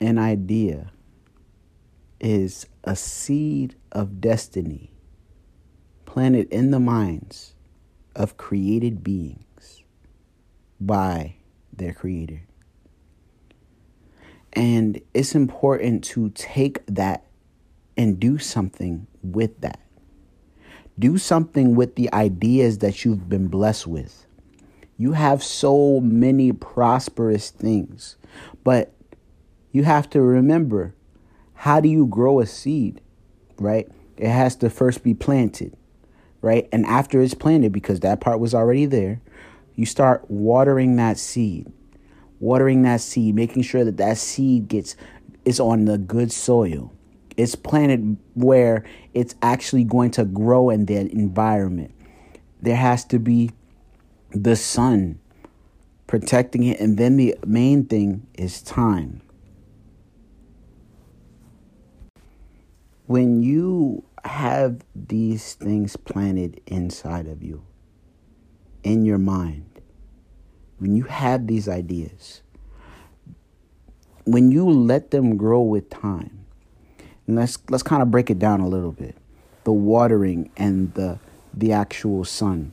an idea is a seed of destiny planted in the minds of created beings by their creator. And it's important to take that and do something with that. Do something with the ideas that you've been blessed with. You have so many prosperous things, but you have to remember how do you grow a seed, right? It has to first be planted, right? And after it's planted, because that part was already there, you start watering that seed, watering that seed, making sure that that seed gets is on the good soil. It's planted where it's actually going to grow in that environment. There has to be the sun protecting it, and then the main thing is time. When you have these things planted inside of you, in your mind, when you have these ideas, when you let them grow with time, and let's let's kind of break it down a little bit. The watering and the the actual sun.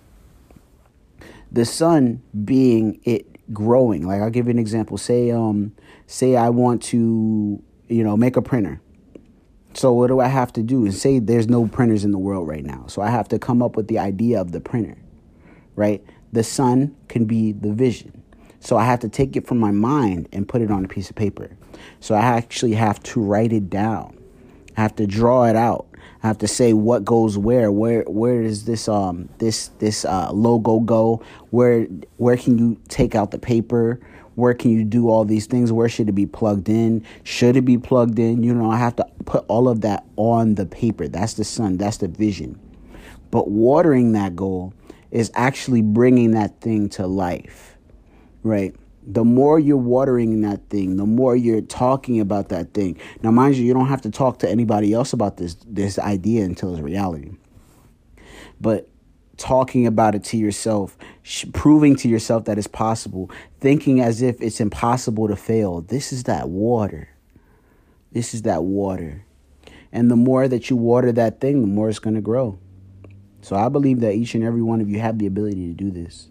The sun being it growing. Like I'll give you an example. Say um say I want to, you know, make a printer. So what do I have to do? And say there's no printers in the world right now. So I have to come up with the idea of the printer. Right? The sun can be the vision. So I have to take it from my mind and put it on a piece of paper. So I actually have to write it down. I have to draw it out. I have to say what goes where. Where where does this um this this uh, logo go? Where where can you take out the paper? Where can you do all these things? Where should it be plugged in? Should it be plugged in? You know, I have to put all of that on the paper. That's the sun. That's the vision. But watering that goal is actually bringing that thing to life, right? The more you're watering that thing, the more you're talking about that thing. Now, mind you, you don't have to talk to anybody else about this this idea until it's reality. But talking about it to yourself, sh- proving to yourself that it's possible, thinking as if it's impossible to fail. This is that water. This is that water. And the more that you water that thing, the more it's going to grow. So I believe that each and every one of you have the ability to do this.